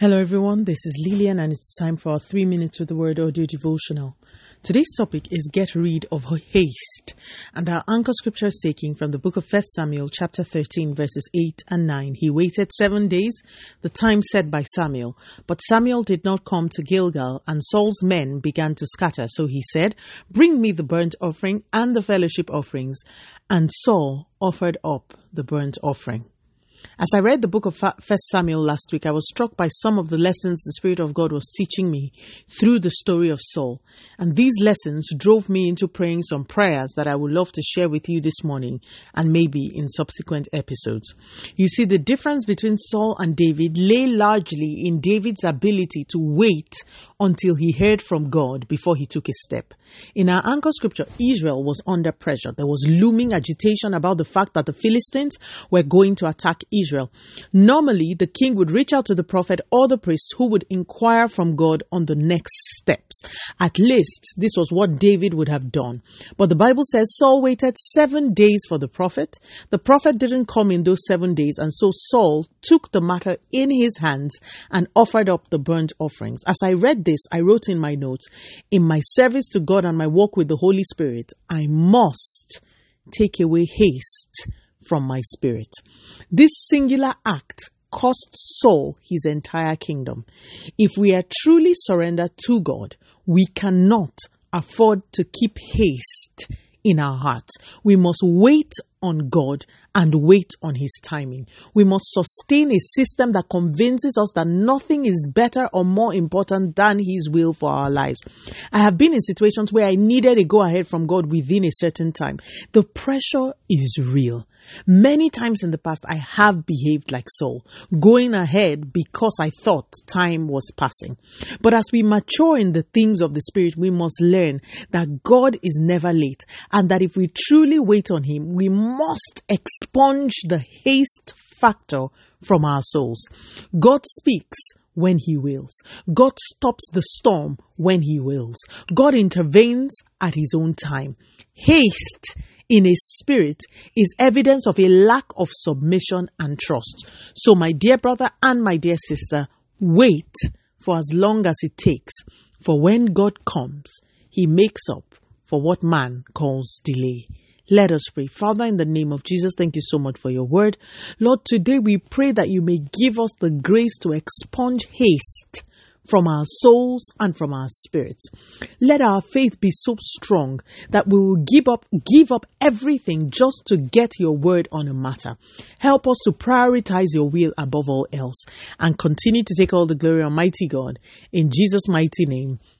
Hello, everyone. This is Lillian, and it's time for our three minutes with the word audio devotional. Today's topic is get rid of haste, and our anchor scripture is taken from the book of 1 Samuel, chapter 13, verses 8 and 9. He waited seven days, the time set by Samuel, but Samuel did not come to Gilgal, and Saul's men began to scatter. So he said, Bring me the burnt offering and the fellowship offerings. And Saul offered up the burnt offering. As I read the book of First Samuel last week, I was struck by some of the lessons the Spirit of God was teaching me through the story of Saul. And these lessons drove me into praying some prayers that I would love to share with you this morning and maybe in subsequent episodes. You see, the difference between Saul and David lay largely in David's ability to wait until he heard from God before he took a step. In our anchor scripture, Israel was under pressure. There was looming agitation about the fact that the Philistines were going to attack Israel. Normally, the king would reach out to the prophet or the priest who would inquire from God on the next steps. At least this was what David would have done. But the Bible says Saul waited seven days for the prophet. The prophet didn't come in those seven days, and so Saul took the matter in his hands and offered up the burnt offerings. As I read this, I wrote in my notes, in my service to God and my walk with the Holy Spirit, I must take away haste from my spirit. This singular act cost Saul his entire kingdom. If we are truly surrendered to God, we cannot afford to keep haste in our hearts. We must wait on God and wait on His timing. We must sustain a system that convinces us that nothing is better or more important than His will for our lives. I have been in situations where I needed a go ahead from God within a certain time. The pressure is real. Many times in the past, I have behaved like Saul, going ahead because I thought time was passing. But as we mature in the things of the Spirit, we must learn that God is never late and that if we truly wait on Him, we must expunge the haste factor from our souls. God speaks when He wills. God stops the storm when He wills. God intervenes at His own time. Haste in a spirit is evidence of a lack of submission and trust. So, my dear brother and my dear sister, wait for as long as it takes. For when God comes, He makes up for what man calls delay. Let us pray. Father, in the name of Jesus, thank you so much for your word. Lord, today we pray that you may give us the grace to expunge haste from our souls and from our spirits. Let our faith be so strong that we will give up give up everything just to get your word on a matter. Help us to prioritize your will above all else and continue to take all the glory almighty God in Jesus mighty name